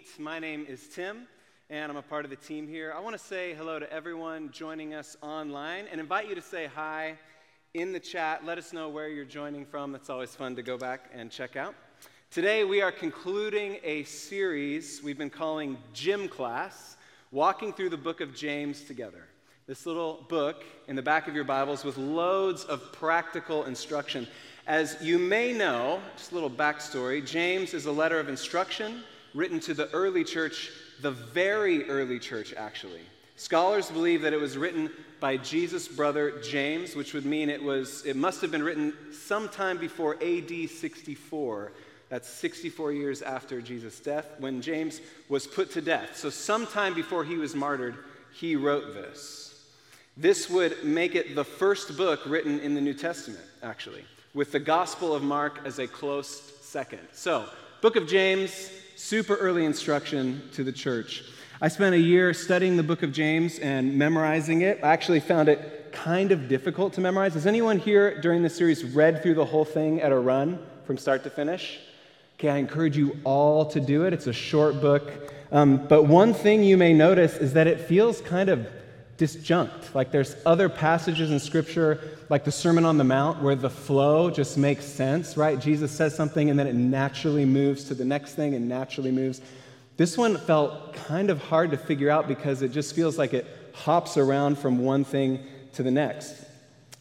meet. My name is Tim, and I'm a part of the team here. I want to say hello to everyone joining us online and invite you to say hi in the chat. Let us know where you're joining from. That's always fun to go back and check out. Today, we are concluding a series we've been calling Gym Class, walking through the book of James together. This little book in the back of your Bibles with loads of practical instruction. As you may know, just a little backstory James is a letter of instruction written to the early church, the very early church, actually. Scholars believe that it was written by Jesus' brother James, which would mean it, was, it must have been written sometime before AD 64. That's 64 years after Jesus' death, when James was put to death. So, sometime before he was martyred, he wrote this. This would make it the first book written in the New Testament, actually, with the Gospel of Mark as a close second. So, Book of James, super early instruction to the church. I spent a year studying the book of James and memorizing it. I actually found it kind of difficult to memorize. Has anyone here during this series read through the whole thing at a run from start to finish? Okay, I encourage you all to do it. It's a short book. Um, but one thing you may notice is that it feels kind of disjunct. Like there's other passages in Scripture, like the Sermon on the Mount, where the flow just makes sense, right? Jesus says something and then it naturally moves to the next thing and naturally moves. This one felt kind of hard to figure out because it just feels like it hops around from one thing to the next.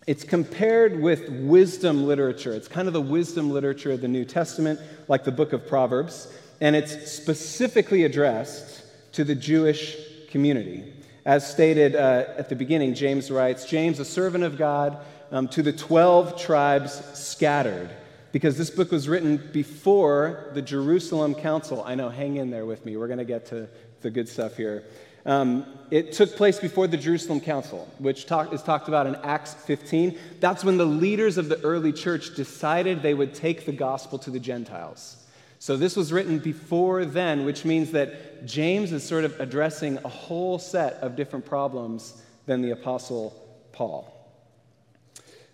It's compared with wisdom literature. It's kind of the wisdom literature of the New Testament, like the book of Proverbs, and it's specifically addressed to the Jewish community. As stated uh, at the beginning, James writes James, a servant of God, um, to the 12 tribes scattered. Because this book was written before the Jerusalem Council. I know, hang in there with me. We're going to get to the good stuff here. Um, it took place before the Jerusalem Council, which talk, is talked about in Acts 15. That's when the leaders of the early church decided they would take the gospel to the Gentiles. So this was written before then, which means that James is sort of addressing a whole set of different problems than the Apostle Paul.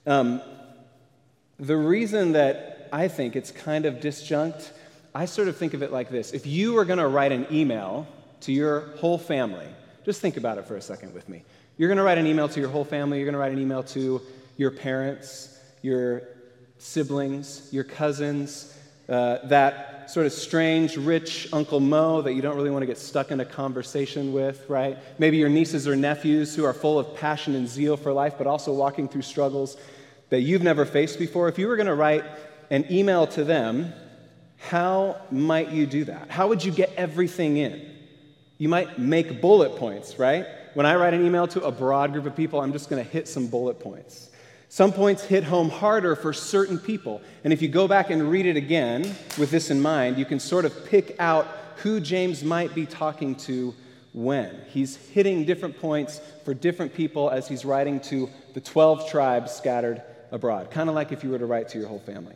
Um, the reason that I think it's kind of disjunct, I sort of think of it like this. If you were going to write an email to your whole family, just think about it for a second with me. You're going to write an email to your whole family, you're going to write an email to your parents, your siblings, your cousins, uh, that sort of strange, rich Uncle Mo that you don't really want to get stuck in a conversation with, right? Maybe your nieces or nephews who are full of passion and zeal for life, but also walking through struggles that you've never faced before. If you were going to write an email to them, how might you do that? How would you get everything in? You might make bullet points, right? When I write an email to a broad group of people, I'm just going to hit some bullet points. Some points hit home harder for certain people. And if you go back and read it again with this in mind, you can sort of pick out who James might be talking to when. He's hitting different points for different people as he's writing to the 12 tribes scattered abroad, kind of like if you were to write to your whole family.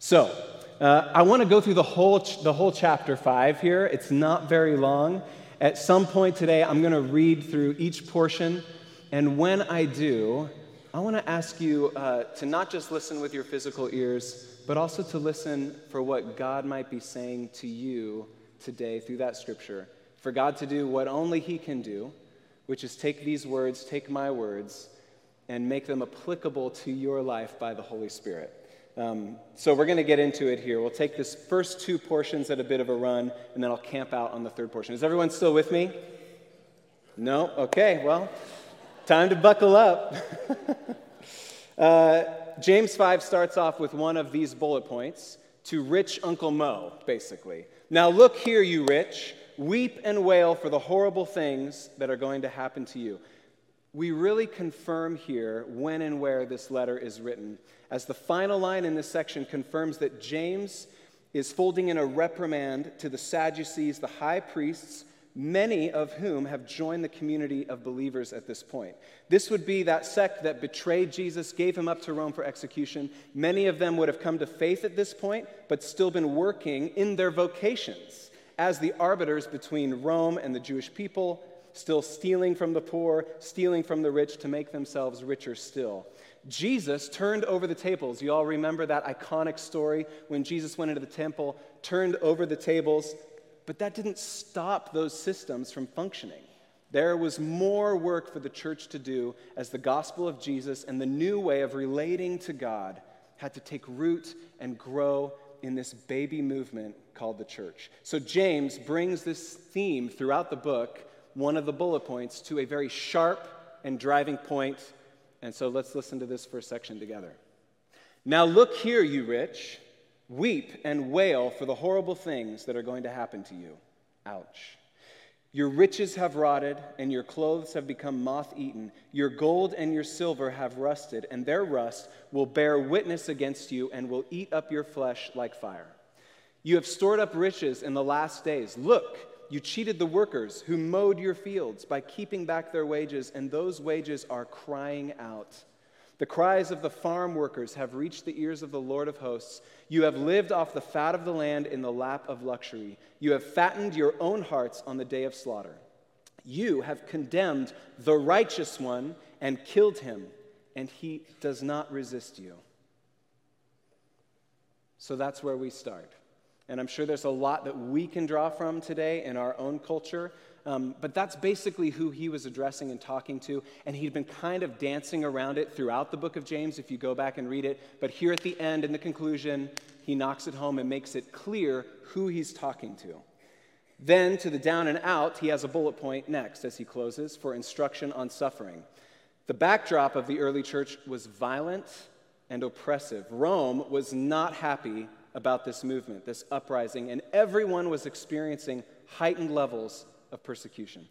So, uh, I want to go through the whole, ch- the whole chapter 5 here. It's not very long. At some point today, I'm going to read through each portion. And when I do, I want to ask you uh, to not just listen with your physical ears, but also to listen for what God might be saying to you today through that scripture. For God to do what only He can do, which is take these words, take my words, and make them applicable to your life by the Holy Spirit. Um, so we're going to get into it here. We'll take this first two portions at a bit of a run, and then I'll camp out on the third portion. Is everyone still with me? No? Okay, well. Time to buckle up. uh, James 5 starts off with one of these bullet points to rich Uncle Mo, basically. Now, look here, you rich. Weep and wail for the horrible things that are going to happen to you. We really confirm here when and where this letter is written, as the final line in this section confirms that James is folding in a reprimand to the Sadducees, the high priests, many of whom have joined the community of believers at this point. This would be that sect that betrayed Jesus, gave him up to Rome for execution. Many of them would have come to faith at this point, but still been working in their vocations as the arbiters between Rome and the Jewish people, still stealing from the poor, stealing from the rich to make themselves richer still. Jesus turned over the tables. You all remember that iconic story when Jesus went into the temple, turned over the tables, But that didn't stop those systems from functioning. There was more work for the church to do as the gospel of Jesus and the new way of relating to God had to take root and grow in this baby movement called the church. So James brings this theme throughout the book, one of the bullet points, to a very sharp and driving point. And so let's listen to this first section together. Now look here, you rich, weep and wail for the horrible things that are going to happen to you. Ouch. Your riches have rotted, and your clothes have become moth eaten. Your gold and your silver have rusted, and their rust will bear witness against you and will eat up your flesh like fire. You have stored up riches in the last days. Look, you cheated the workers who mowed your fields by keeping back their wages, and those wages are crying out. The cries of the farm workers have reached the ears of the Lord of hosts. You have lived off the fat of the land in the lap of luxury. You have fattened your own hearts on the day of slaughter. You have condemned the righteous one and killed him, and he does not resist you. So that's where we start. And I'm sure there's a lot that we can draw from today in our own culture. Um, but that's basically who he was addressing and talking to. And he'd been kind of dancing around it throughout the book of James, if you go back and read it. But here at the end, in the conclusion, he knocks it home and makes it clear who he's talking to. Then, to the down and out, he has a bullet point next as he closes for instruction on suffering. The backdrop of the early church was violent and oppressive. Rome was not happy about this movement, this uprising, and everyone was experiencing heightened levels of persecution.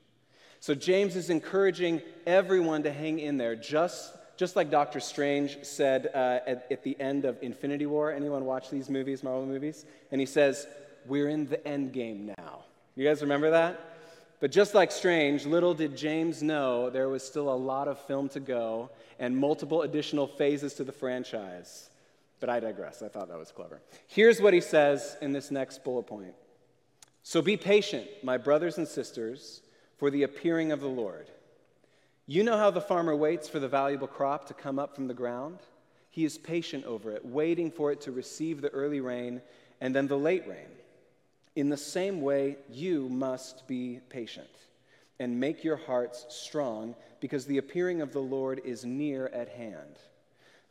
So James is encouraging everyone to hang in there, just, just like Doctor Strange said uh, at, at the end of Infinity War. Anyone watch these movies, Marvel movies? And he says, We're in the end game now. You guys remember that? But just like Strange, little did James know there was still a lot of film to go and multiple additional phases to the franchise. But I digress. I thought that was clever. Here's what he says in this next bullet point so be patient, my brothers and sisters, for the appearing of the Lord. You know how the farmer waits for the valuable crop to come up from the ground? He is patient over it, waiting for it to receive the early rain and then the late rain. In the same way, you must be patient and make your hearts strong because the appearing of the Lord is near at hand.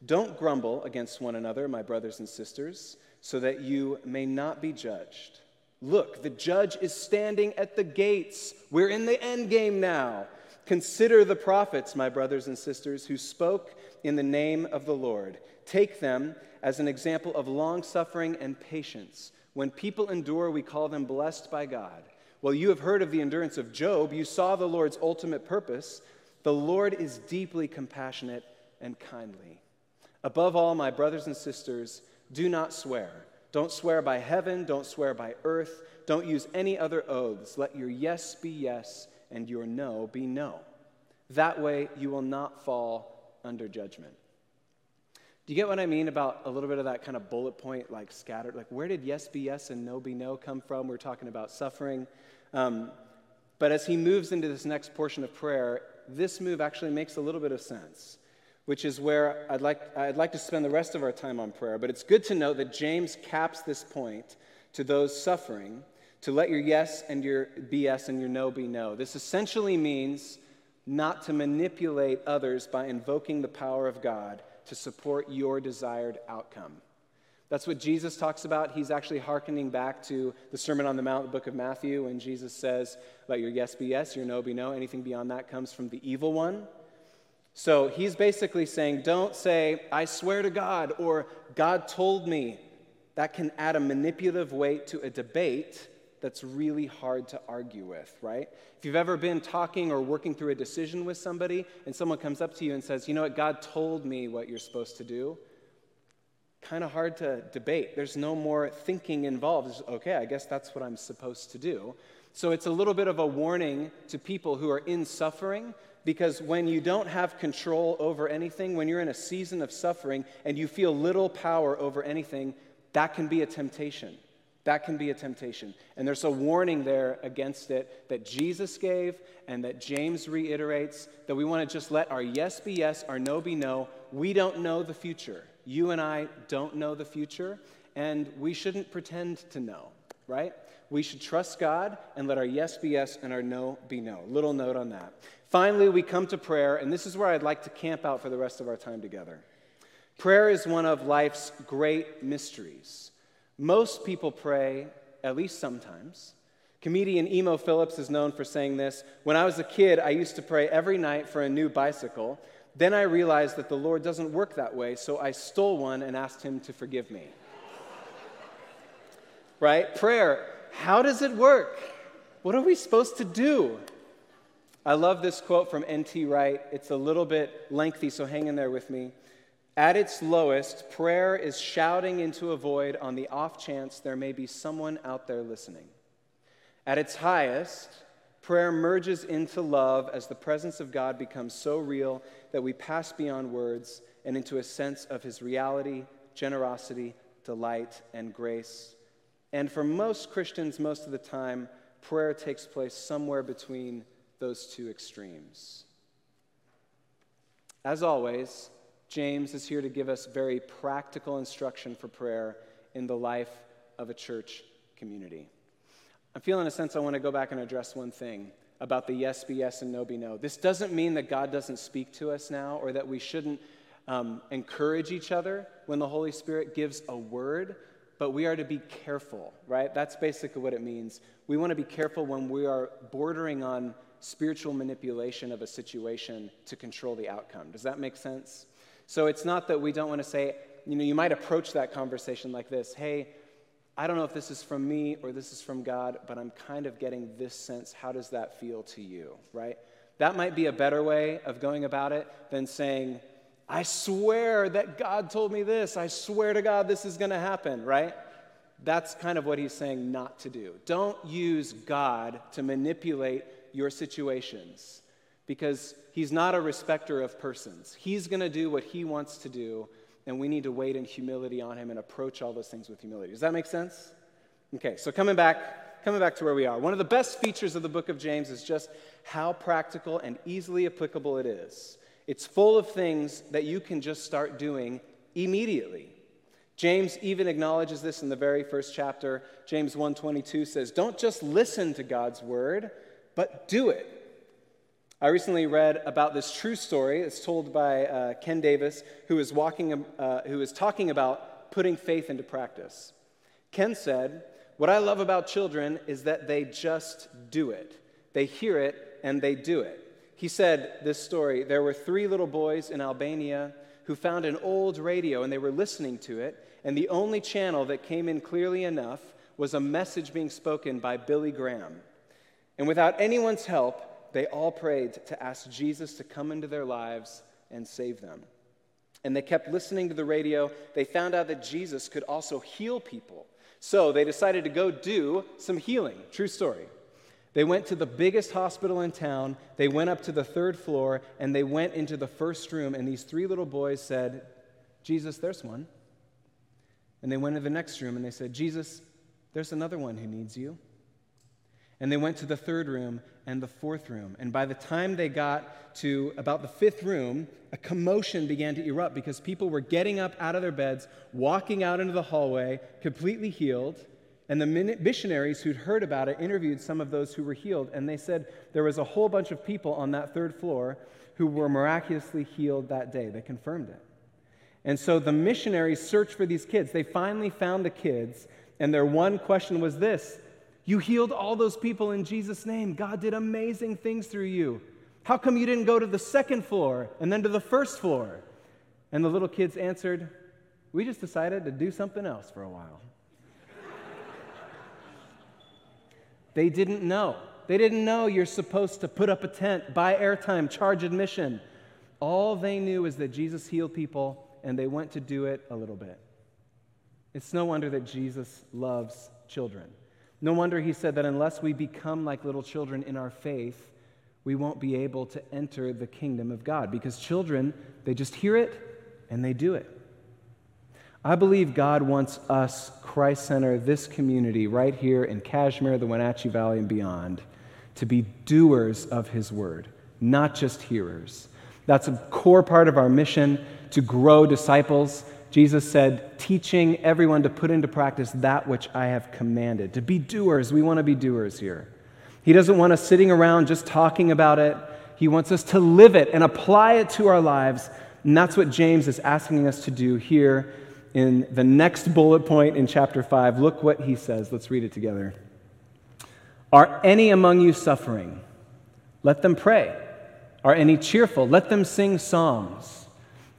Don't grumble against one another, my brothers and sisters, so that you may not be judged. Look, the judge is standing at the gates. We're in the end game now. Consider the prophets, my brothers and sisters, who spoke in the name of the Lord. Take them as an example of long suffering and patience. When people endure, we call them blessed by God. Well, you have heard of the endurance of Job. You saw the Lord's ultimate purpose. The Lord is deeply compassionate and kindly. Above all, my brothers and sisters, do not swear don't swear by heaven, don't swear by earth, don't use any other oaths. Let your yes be yes and your no be no. That way you will not fall under judgment. Do you get what I mean about a little bit of that kind of bullet point, like scattered? Like, where did yes be yes and no be no come from? We're talking about suffering. Um, but as he moves into this next portion of prayer, this move actually makes a little bit of sense which is where I'd like, I'd like to spend the rest of our time on prayer. But it's good to know that James caps this point to those suffering to let your yes and your yes and your no be no. This essentially means not to manipulate others by invoking the power of God to support your desired outcome. That's what Jesus talks about. He's actually hearkening back to the Sermon on the Mount, the book of Matthew, when Jesus says, Let your yes be yes, your no be no. Anything beyond that comes from the evil one. So he's basically saying, don't say, I swear to God, or God told me. That can add a manipulative weight to a debate that's really hard to argue with, right? If you've ever been talking or working through a decision with somebody and someone comes up to you and says, You know what, God told me what you're supposed to do, kind of hard to debate. There's no more thinking involved. It's, okay, I guess that's what I'm supposed to do. So it's a little bit of a warning to people who are in suffering because when you don't have control over anything, when you're in a season of suffering and you feel little power over anything, that can be a temptation. That can be a temptation. And there's a warning there against it that Jesus gave and that James reiterates that we want to just let our yes be yes, our no be no. We don't know the future. You and I don't know the future, and we shouldn't pretend to know, right? We should trust God and let our yes be yes and our no be no. Little note on that. Finally, we come to prayer, and this is where I'd like to camp out for the rest of our time together. Prayer is one of life's great mysteries. Most people pray at least sometimes. Comedian Emo Phillips is known for saying this When I was a kid, I used to pray every night for a new bicycle. Then I realized that the Lord doesn't work that way, so I stole one and asked Him to forgive me. right? Prayer, how does it work? What are we supposed to do? I love this quote from N.T. Wright. It's a little bit lengthy, so hang in there with me. At its lowest, prayer is shouting into a void on the off chance there may be someone out there listening. At its highest, prayer merges into love as the presence of God becomes so real that we pass beyond words and into a sense of his reality, generosity, delight, and grace. And for most Christians, most of the time, prayer takes place somewhere between those two extremes. As always, James is here to give us very practical instruction for prayer in the life of a church community. I'm feeling a sense I want to go back and address one thing about the yes be yes and no be no. This doesn't mean that God doesn't speak to us now or that we shouldn't um, encourage each other when the Holy Spirit gives a word, but we are to be careful, right? That's basically what it means. We want to be careful when we are bordering on spiritual manipulation of a situation to control the outcome. Does that make sense? So it's not that we don't want to say, you know, you might approach that conversation like this Hey, I don't know if this is from me or this is from God, but I'm kind of getting this sense. How does that feel to you, right? That might be a better way of going about it than saying, I swear that God told me this. I swear to God this is going to happen, right? That's kind of what he's saying not to do. Don't use God to manipulate your situations because he's not a respecter of persons. He's going to do what he wants to do, and we need to wait in humility on him and approach all those things with humility. Does that make sense? Okay, so coming back, coming back to where we are. One of the best features of the book of James is just how practical and easily applicable it is. It's full of things that you can just start doing immediately. James even acknowledges this in the very first chapter. James 1:22 says, "Don't just listen to God's word, but do it." I recently read about this true story. It's told by uh, Ken Davis, who is, walking, uh, who is talking about putting faith into practice. Ken said, What I love about children is that they just do it. They hear it and they do it. He said this story there were three little boys in Albania who found an old radio and they were listening to it, and the only channel that came in clearly enough was a message being spoken by Billy Graham. And without anyone's help, they all prayed to ask Jesus to come into their lives and save them. And they kept listening to the radio. They found out that Jesus could also heal people. So they decided to go do some healing. True story. They went to the biggest hospital in town. They went up to the third floor and they went into the first room. And these three little boys said, Jesus, there's one. And they went to the next room and they said, Jesus, there's another one who needs you. And they went to the third room and the fourth room. And by the time they got to about the fifth room, a commotion began to erupt because people were getting up out of their beds, walking out into the hallway, completely healed. And the missionaries who'd heard about it interviewed some of those who were healed. And they said there was a whole bunch of people on that third floor who were miraculously healed that day. They confirmed it. And so the missionaries searched for these kids. They finally found the kids. And their one question was this you healed all those people in Jesus' name. God did amazing things through you. How come you didn't go to the second floor and then to the first floor? And the little kids answered, We just decided to do something else for a while. They didn't know. They didn't know you're supposed to put up a tent, buy airtime, charge admission. All they knew is that Jesus healed people, and they went to do it a little bit. It's no wonder that Jesus loves children. No wonder he said that unless we become like little children in our faith, we won't be able to enter the kingdom of God because children, they just hear it and they do it. I believe God wants us, Christ Center, this community right here in Cashmere, the Wenatchee Valley, and beyond, to be doers of His word, not just hearers. That's a core part of our mission to grow disciples, Jesus said, teaching everyone to put into practice that which I have commanded. To be doers, we want to be doers here. He doesn't want us sitting around just talking about it. He wants us to live it and apply it to our lives. And that's what James is asking us to do here in the next bullet point in chapter 5. Look what he says. Let's read it together. Are any among you suffering? Let them pray. Are any cheerful? Let them sing psalms.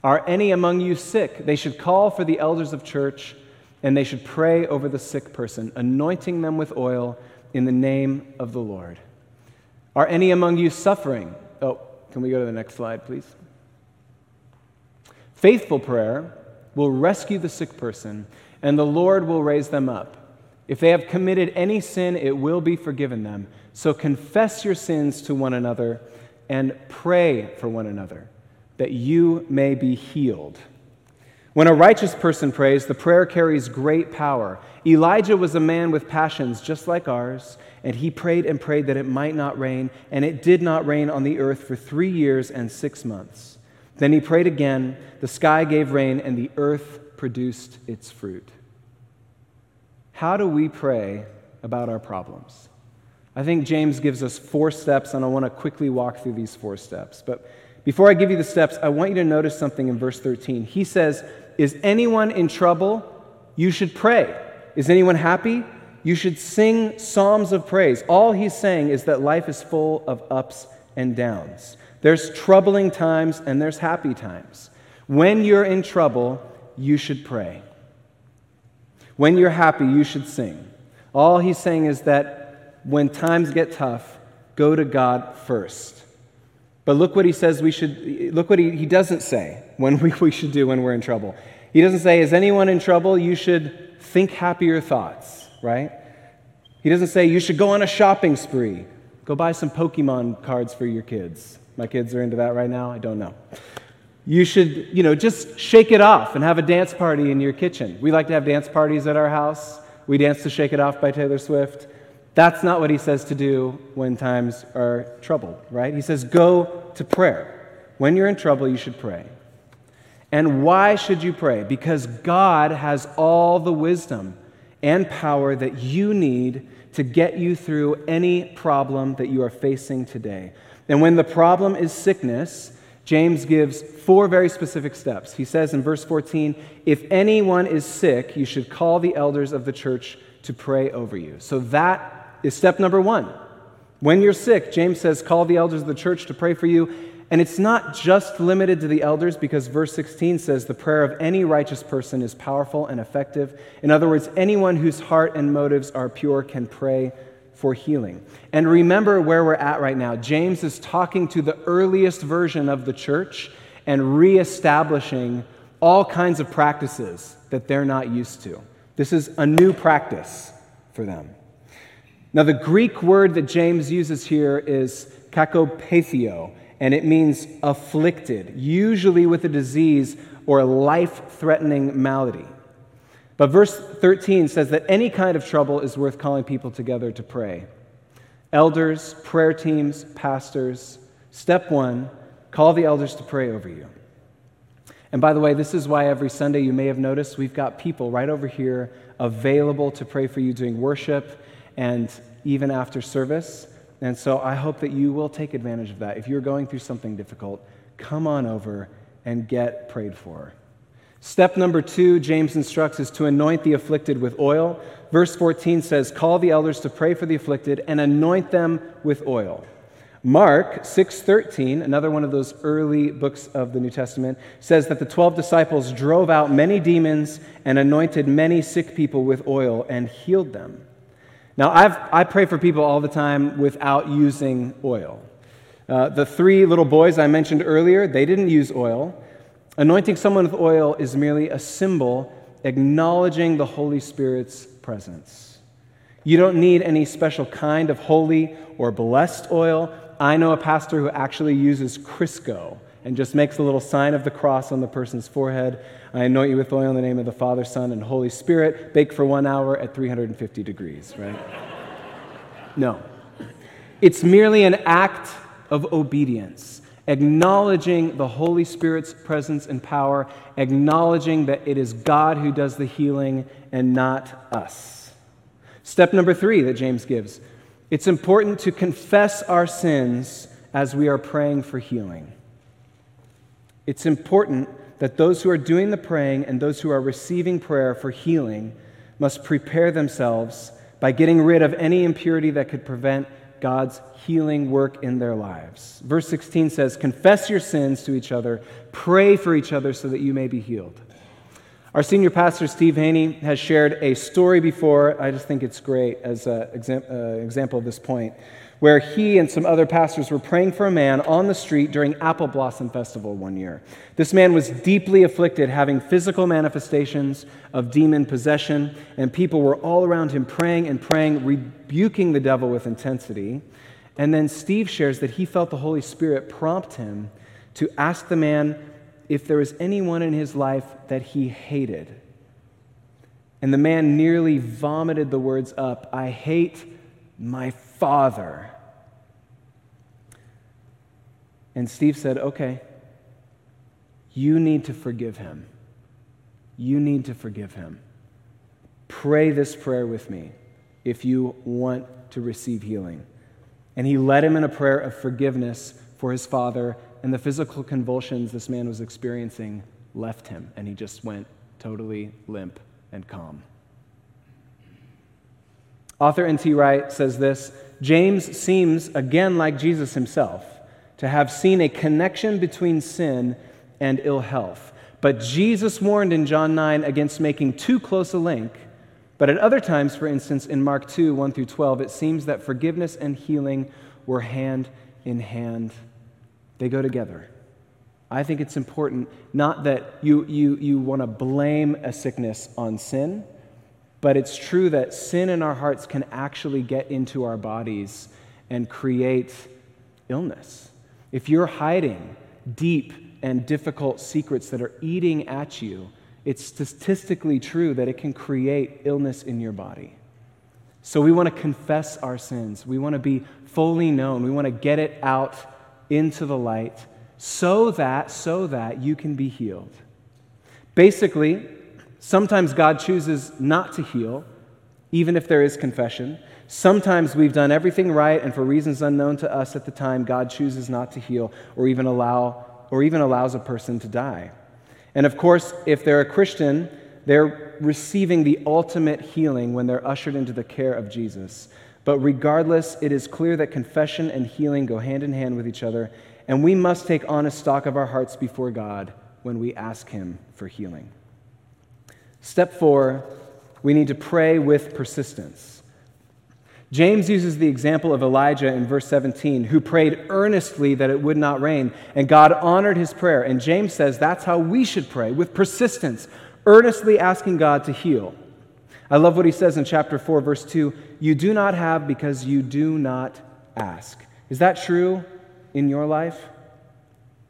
Are any among you sick? They should call for the elders of church and they should pray over the sick person, anointing them with oil in the name of the Lord. Are any among you suffering? Oh, can we go to the next slide, please? Faithful prayer will rescue the sick person, and the Lord will raise them up. If they have committed any sin, it will be forgiven them. So confess your sins to one another and pray for one another, that you may be healed. When a righteous person prays, the prayer carries great power. Elijah was a man with passions just like ours, and he prayed and prayed that it might not rain, and it did not rain on the earth for three years and six months. Then he prayed again, the sky gave rain, and the earth produced its fruit. How do we pray about our problems? I think James gives us four steps, and I want to quickly walk through these four steps. But before I give you the steps, I want you to notice something in verse 13. He says, Is anyone in trouble? You should pray. Is anyone happy? You should sing psalms of praise. All he's saying is that life is full of ups and downs. There's troubling times and there's happy times. When you're in trouble, you should pray. When you're happy, you should sing. All he's saying is that when times get tough, go to God first. But look what he says we should, look what he, he doesn't say when we, we should do when we're in trouble. He doesn't say, Is anyone in trouble? You should think happier thoughts, right? He doesn't say, You should go on a shopping spree. Go buy some Pokemon cards for your kids. My kids are into that right now. I don't know. You should, you know, just shake it off and have a dance party in your kitchen. We like to have dance parties at our house. We dance to Shake It Off by Taylor Swift. That's not what he says to do when times are troubled, right? He says, go to prayer. When you're in trouble, you should pray. And why should you pray? Because God has all the wisdom and power that you need to get you through any problem that you are facing today. And when the problem is sickness, James gives four very specific steps. He says in verse 14, If anyone is sick, you should call the elders of the church to pray over you. So that is step number one. When you're sick, James says, call the elders of the church to pray for you. And it's not just limited to the elders because verse 16 says the prayer of any righteous person is powerful and effective. In other words, anyone whose heart and motives are pure can pray for healing. And remember where we're at right now. James is talking to the earliest version of the church and reestablishing all kinds of practices that they're not used to. This is a new practice for them. Now, the Greek word that James uses here is kakopathio, and it means afflicted, usually with a disease or a life threatening malady. But verse 13 says that any kind of trouble is worth calling people together to pray. Elders, prayer teams, pastors. Step one call the elders to pray over you. And by the way, this is why every Sunday you may have noticed we've got people right over here available to pray for you during worship and even after service. And so I hope that you will take advantage of that. If you're going through something difficult, come on over and get prayed for. Step number two, James instructs, is to anoint the afflicted with oil. Verse 14 says, Call the elders to pray for the afflicted and anoint them with oil. Mark 6:13, another one of those early books of the New Testament, says that the 12 disciples drove out many demons and anointed many sick people with oil and healed them. Now, I've, i pray for people all the time without using oil. Uh, the three little boys I mentioned earlier, they didn't use oil. Anointing someone with oil is merely a symbol acknowledging the Holy Spirit's presence. You don't need any special kind of holy or blessed oil. I know a pastor who actually uses Crisco and just makes a little sign of the cross on the person's forehead. I anoint you with oil in the name of the Father, Son, and Holy Spirit. Bake for one hour at 350 degrees, right? no. It's merely an act of obedience. Acknowledging the Holy Spirit's presence and power, acknowledging that it is God who does the healing and not us. Step number three that James gives it's important to confess our sins as we are praying for healing. It's important that those who are doing the praying and those who are receiving prayer for healing must prepare themselves by getting rid of any impurity that could prevent God's healing work in their lives. Verse 16 says, Confess your sins to each other, pray for each other so that you may be healed. Our senior pastor, Steve Haney, has shared a story before. I just think it's great as an exam- uh, example of this point, where he and some other pastors were praying for a man on the street during Apple Blossom Festival one year. This man was deeply afflicted, having physical manifestations of demon possession, and people were all around him praying and praying, rebuking the devil with intensity. And then Steve shares that he felt the Holy Spirit prompt him to ask the man if there was anyone in his life that he hated. And the man nearly vomited the words up I hate my father. And Steve said, Okay, you need to forgive him. You need to forgive him. Pray this prayer with me if you want to receive healing. And he led him in a prayer of forgiveness for his father, and the physical convulsions this man was experiencing left him, and he just went totally limp and calm. Author N.T. Wright says this James seems, again like Jesus himself, to have seen a connection between sin and ill health. But Jesus warned in John 9 against making too close a link. But at other times, for instance, in Mark 2 1 through 12, it seems that forgiveness and healing were hand in hand, they go together. I think it's important not that you, you, you want to blame a sickness on sin, but it's true that sin in our hearts can actually get into our bodies and create illness. If you're hiding deep and difficult secrets that are eating at you, it's statistically true that it can create illness in your body. So we want to confess our sins. We want to be fully known. We want to get it out into the light so that so that you can be healed. Basically, sometimes God chooses not to heal even if there is confession. Sometimes we've done everything right and for reasons unknown to us at the time God chooses not to heal or even allow or even allows a person to die. And of course, if they're a Christian, they're receiving the ultimate healing when they're ushered into the care of Jesus. But regardless, it is clear that confession and healing go hand in hand with each other, and we must take honest stock of our hearts before God when we ask Him for healing. Step four, we need to pray with persistence. James uses the example of Elijah in verse 17, who prayed earnestly that it would not rain, and God honored his prayer. And James says that's how we should pray, with persistence, earnestly asking God to heal. I love what he says in chapter 4, verse 2 You do not have because you do not ask. Is that true in your life?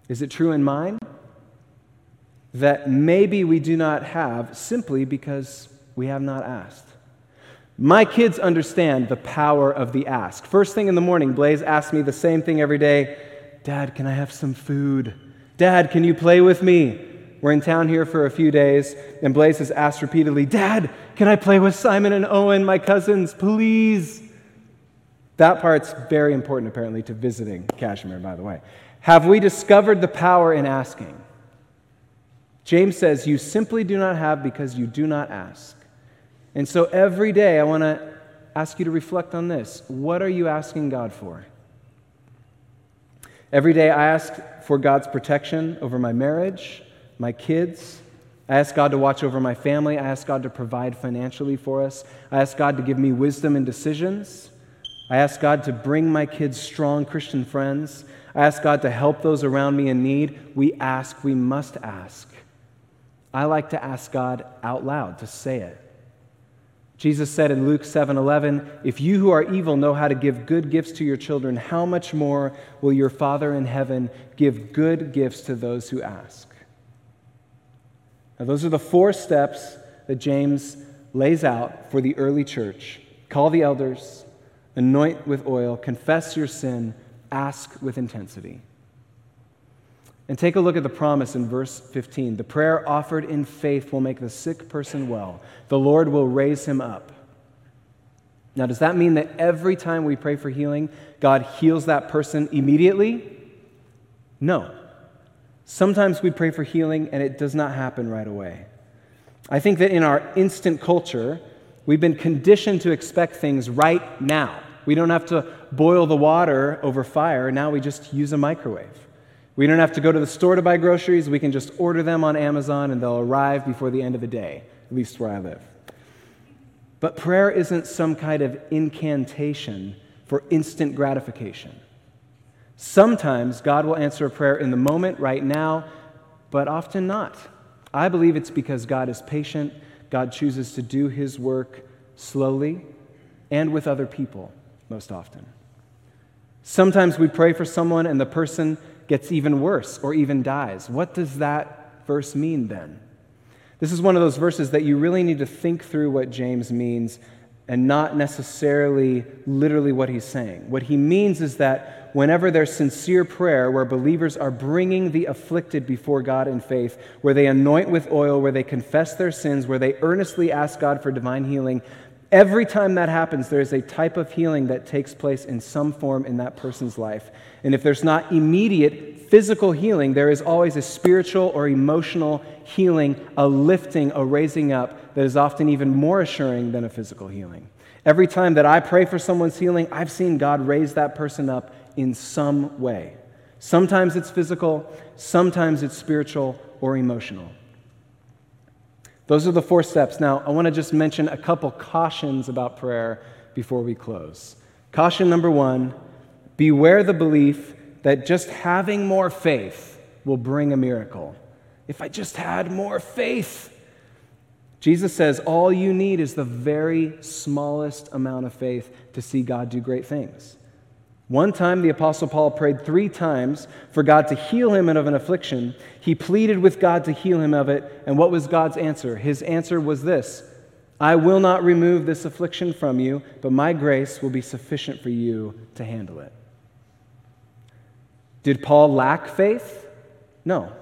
Is it true in mine? That maybe we do not have simply because we have not asked. My kids understand the power of the ask. First thing in the morning, Blaze asks me the same thing every day Dad, can I have some food? Dad, can you play with me? We're in town here for a few days, and Blaze has asked repeatedly, Dad, can I play with Simon and Owen, my cousins, please? That part's very important, apparently, to visiting Cashmere, by the way. Have we discovered the power in asking? James says, You simply do not have because you do not ask. And so every day, I want to ask you to reflect on this. What are you asking God for? Every day, I ask for God's protection over my marriage, my kids. I ask God to watch over my family. I ask God to provide financially for us. I ask God to give me wisdom in decisions. I ask God to bring my kids strong Christian friends. I ask God to help those around me in need. We ask, we must ask. I like to ask God out loud, to say it. Jesus said in Luke 7:11, "If you who are evil know how to give good gifts to your children, how much more will your Father in heaven give good gifts to those who ask?" Now those are the four steps that James lays out for the early church. Call the elders, anoint with oil, confess your sin, ask with intensity. And take a look at the promise in verse 15. The prayer offered in faith will make the sick person well. The Lord will raise him up. Now, does that mean that every time we pray for healing, God heals that person immediately? No. Sometimes we pray for healing and it does not happen right away. I think that in our instant culture, we've been conditioned to expect things right now. We don't have to boil the water over fire, now we just use a microwave. We don't have to go to the store to buy groceries. We can just order them on Amazon and they'll arrive before the end of the day, at least where I live. But prayer isn't some kind of incantation for instant gratification. Sometimes God will answer a prayer in the moment, right now, but often not. I believe it's because God is patient. God chooses to do his work slowly and with other people most often. Sometimes we pray for someone and the person gets even worse or even dies. What does that verse mean then? This is one of those verses that you really need to think through what James means and not necessarily literally what he's saying. What he means is that whenever there's sincere prayer, where believers are bringing the afflicted before God in faith, where they anoint with oil, where they confess their sins, where they earnestly ask God for divine healing, every time that happens, there is a type of healing that takes place in some form in that person's life. And if there's not immediate physical healing, there is always a spiritual or emotional healing, a lifting, a raising up that is often even more assuring than a physical healing. Every time that I pray for someone's healing, I've seen God raise that person up in some way. Sometimes it's physical, sometimes it's spiritual or emotional. Those are the four steps. Now, I want to just mention a couple cautions about prayer before we close. Caution number one beware the belief that just having more faith will bring a miracle. If I just had more faith. Jesus says all you need is the very smallest amount of faith to see God do great things. One time, the Apostle Paul prayed three times for God to heal him of an affliction. He pleaded with God to heal him of it. And what was God's answer? His answer was this I will not remove this affliction from you, but my grace will be sufficient for you to handle it. Did Paul lack faith? No.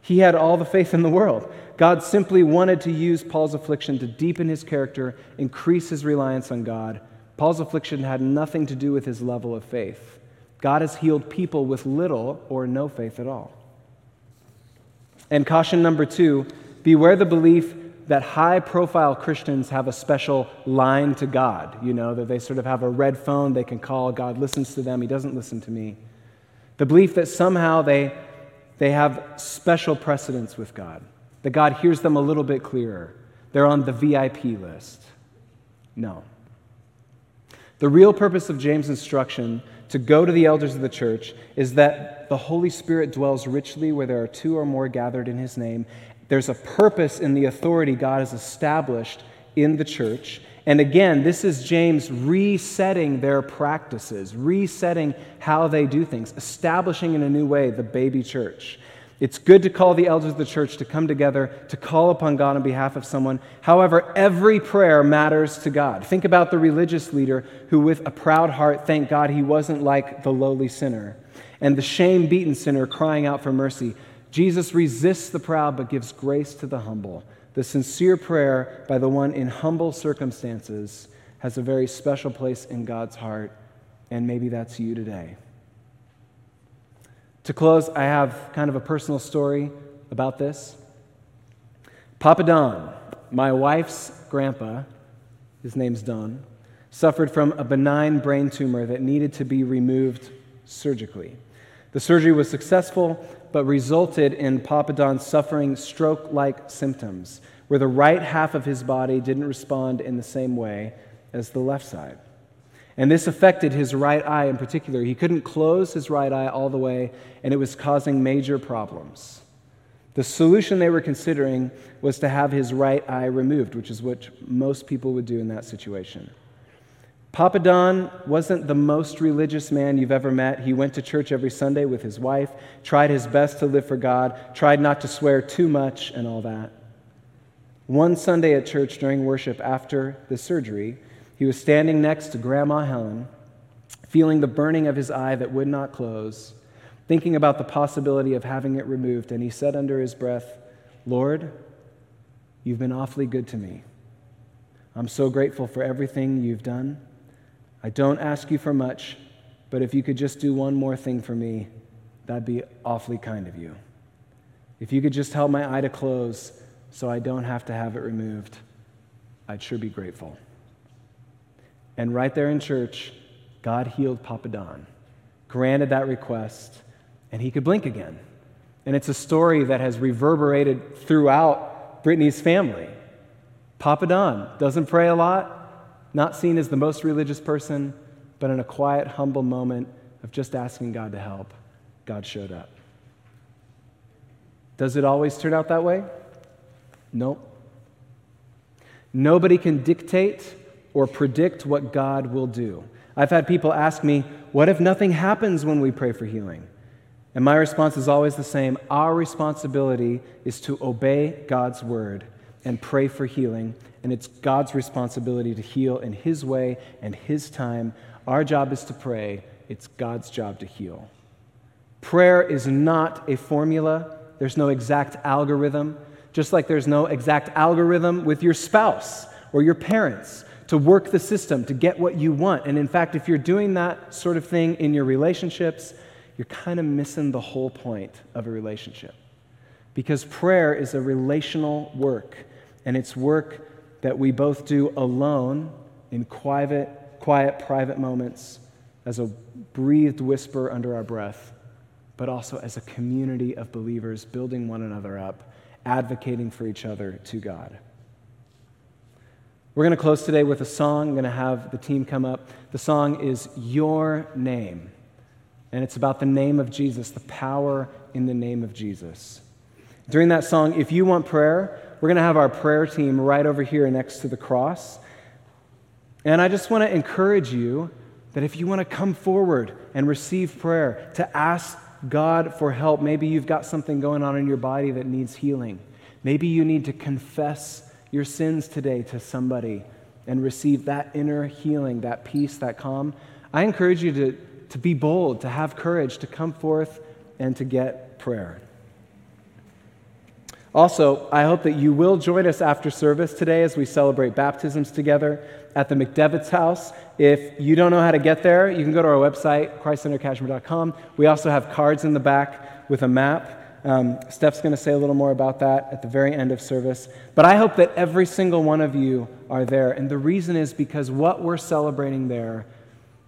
He had all the faith in the world. God simply wanted to use Paul's affliction to deepen his character, increase his reliance on God. Paul's affliction had nothing to do with his level of faith. God has healed people with little or no faith at all. And caution number two beware the belief that high profile Christians have a special line to God. You know, that they sort of have a red phone they can call. God listens to them, He doesn't listen to me. The belief that somehow they, they have special precedence with God, that God hears them a little bit clearer. They're on the VIP list. No. The real purpose of James' instruction to go to the elders of the church is that the Holy Spirit dwells richly where there are two or more gathered in his name. There's a purpose in the authority God has established in the church, and again, this is James resetting their practices, resetting how they do things, establishing in a new way the baby church. It's good to call the elders of the church to come together to call upon God on behalf of someone. However, every prayer matters to God. Think about the religious leader who, with a proud heart, thanked God he wasn't like the lowly sinner, and the shame beaten sinner crying out for mercy. Jesus resists the proud but gives grace to the humble. The sincere prayer by the one in humble circumstances has a very special place in God's heart, and maybe that's you today. To close, I have kind of a personal story about this. Papa Don, my wife's grandpa, his name's Don, suffered from a benign brain tumor that needed to be removed surgically. The surgery was successful, but resulted in Papa Don suffering stroke like symptoms, where the right half of his body didn't respond in the same way as the left side. And this affected his right eye in particular. He couldn't close his right eye all the way, and it was causing major problems. The solution they were considering was to have his right eye removed, which is what most people would do in that situation. Papa Don wasn't the most religious man you've ever met. He went to church every Sunday with his wife, tried his best to live for God, tried not to swear too much, and all that. One Sunday at church during worship after the surgery, he was standing next to Grandma Helen, feeling the burning of his eye that would not close. thinking about the possibility of having it removed, and he said under his breath, Lord, you've been awfully good to me. I'm so grateful for everything you've done. I don't ask you for much, but if you could just do one more thing for me, that'd be awfully kind of you. If you could just help my eye to close so I don't have to have it removed, I'd sure be grateful. And right there in church, God healed Papa Don, granted that request, and he could blink again. And it's a story that has reverberated throughout Brittany's family. Papa Don doesn't pray a lot, not seen as the most religious person, but in a quiet, humble moment of just asking God to help, God showed up. Does it always turn out that way? Nope. Nobody can dictate or predict what God will do. I've had people ask me, What if nothing happens when we pray for healing? And my response is always the same Our responsibility is to obey God's word and pray for healing. And it's God's responsibility to heal in His way and His time. Our job is to pray, it's God's job to heal. Prayer is not a formula, there's no exact algorithm, just like there's no exact algorithm with your spouse or your parents to work the system to get what you want. And in fact, if you're doing that sort of thing in your relationships, you're kind of missing the whole point of a relationship. Because prayer is a relational work, and it's work that we both do alone in quiet, quiet private moments as a breathed whisper under our breath, but also as a community of believers building one another up, advocating for each other to God. We're going to close today with a song. I'm going to have the team come up. The song is Your Name, and it's about the name of Jesus, the power in the name of Jesus. During that song, if you want prayer, we're going to have our prayer team right over here next to the cross. And I just want to encourage you that if you want to come forward and receive prayer, to ask God for help, maybe you've got something going on in your body that needs healing. Maybe you need to confess your sins today to somebody and receive that inner healing, that peace, that calm. I encourage you to, to be bold, to have courage, to come forth and to get prayer. Also, I hope that you will join us after service today as we celebrate baptisms together at the McDevitt's house. If you don't know how to get there, you can go to our website, christcentercashmere.com. We also have cards in the back with a map. Um, Steph's going to say a little more about that at the very end of service. But I hope that every single one of you are there. And the reason is because what we're celebrating there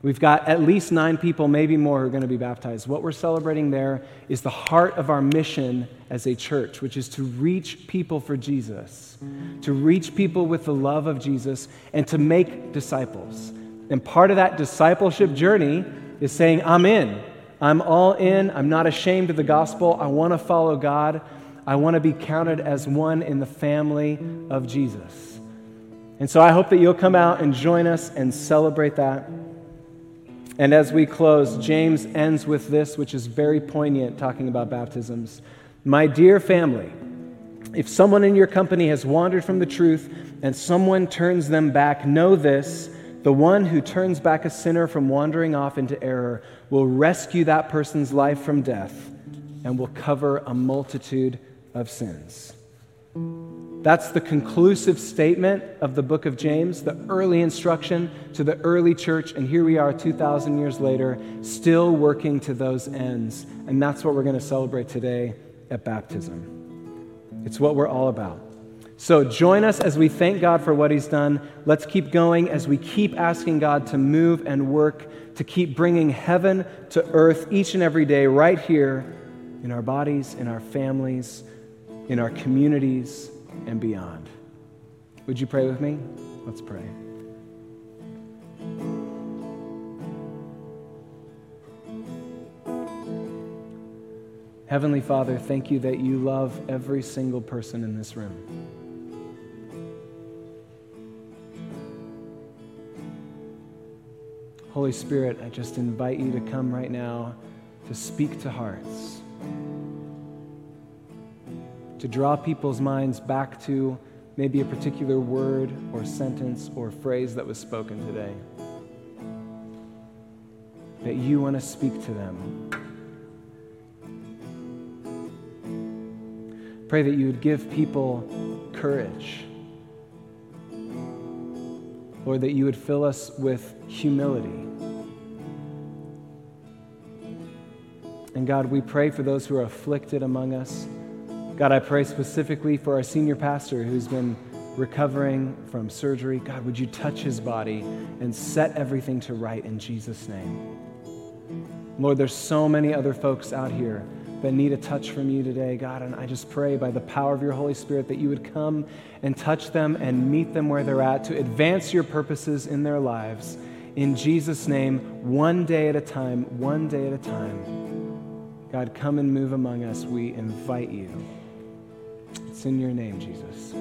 We've got at least nine people, maybe more, who are going to be baptized. What we're celebrating there is the heart of our mission as a church, which is to reach people for Jesus, to reach people with the love of Jesus, and to make disciples. And part of that discipleship journey is saying, I'm in. I'm all in. I'm not ashamed of the gospel. I want to follow God. I want to be counted as one in the family of Jesus. And so I hope that you'll come out and join us and celebrate that. And as we close, James ends with this, which is very poignant, talking about baptisms. My dear family, if someone in your company has wandered from the truth and someone turns them back, know this the one who turns back a sinner from wandering off into error will rescue that person's life from death and will cover a multitude of sins. That's the conclusive statement of the book of James, the early instruction to the early church. And here we are 2,000 years later, still working to those ends. And that's what we're going to celebrate today at baptism. It's what we're all about. So join us as we thank God for what He's done. Let's keep going as we keep asking God to move and work, to keep bringing heaven to earth each and every day, right here in our bodies, in our families, in our communities and beyond. Would you pray with me? Let's pray. Heavenly Father, thank you that you love every single person in this room. Holy Spirit, I just invite you to come right now to speak to hearts, to draw people's minds back to maybe a particular word or sentence or phrase that was spoken today. That you want to speak to them. Pray that you would give people courage Lord, that you would fill us with humility. And God, we pray for those who are afflicted among us. God, I pray specifically for our senior pastor who's been recovering from surgery. God, would you touch his body and set everything to right in Jesus' name? Lord, there's so many other folks out here that need a touch from you today, God, and I just pray by the power of your Holy Spirit that you would come and touch them and meet them where they're at to advance your purposes in their lives. In Jesus' name, one day at a time, one day at a time. God, come and move among us. We invite you. It's in your name, Jesus.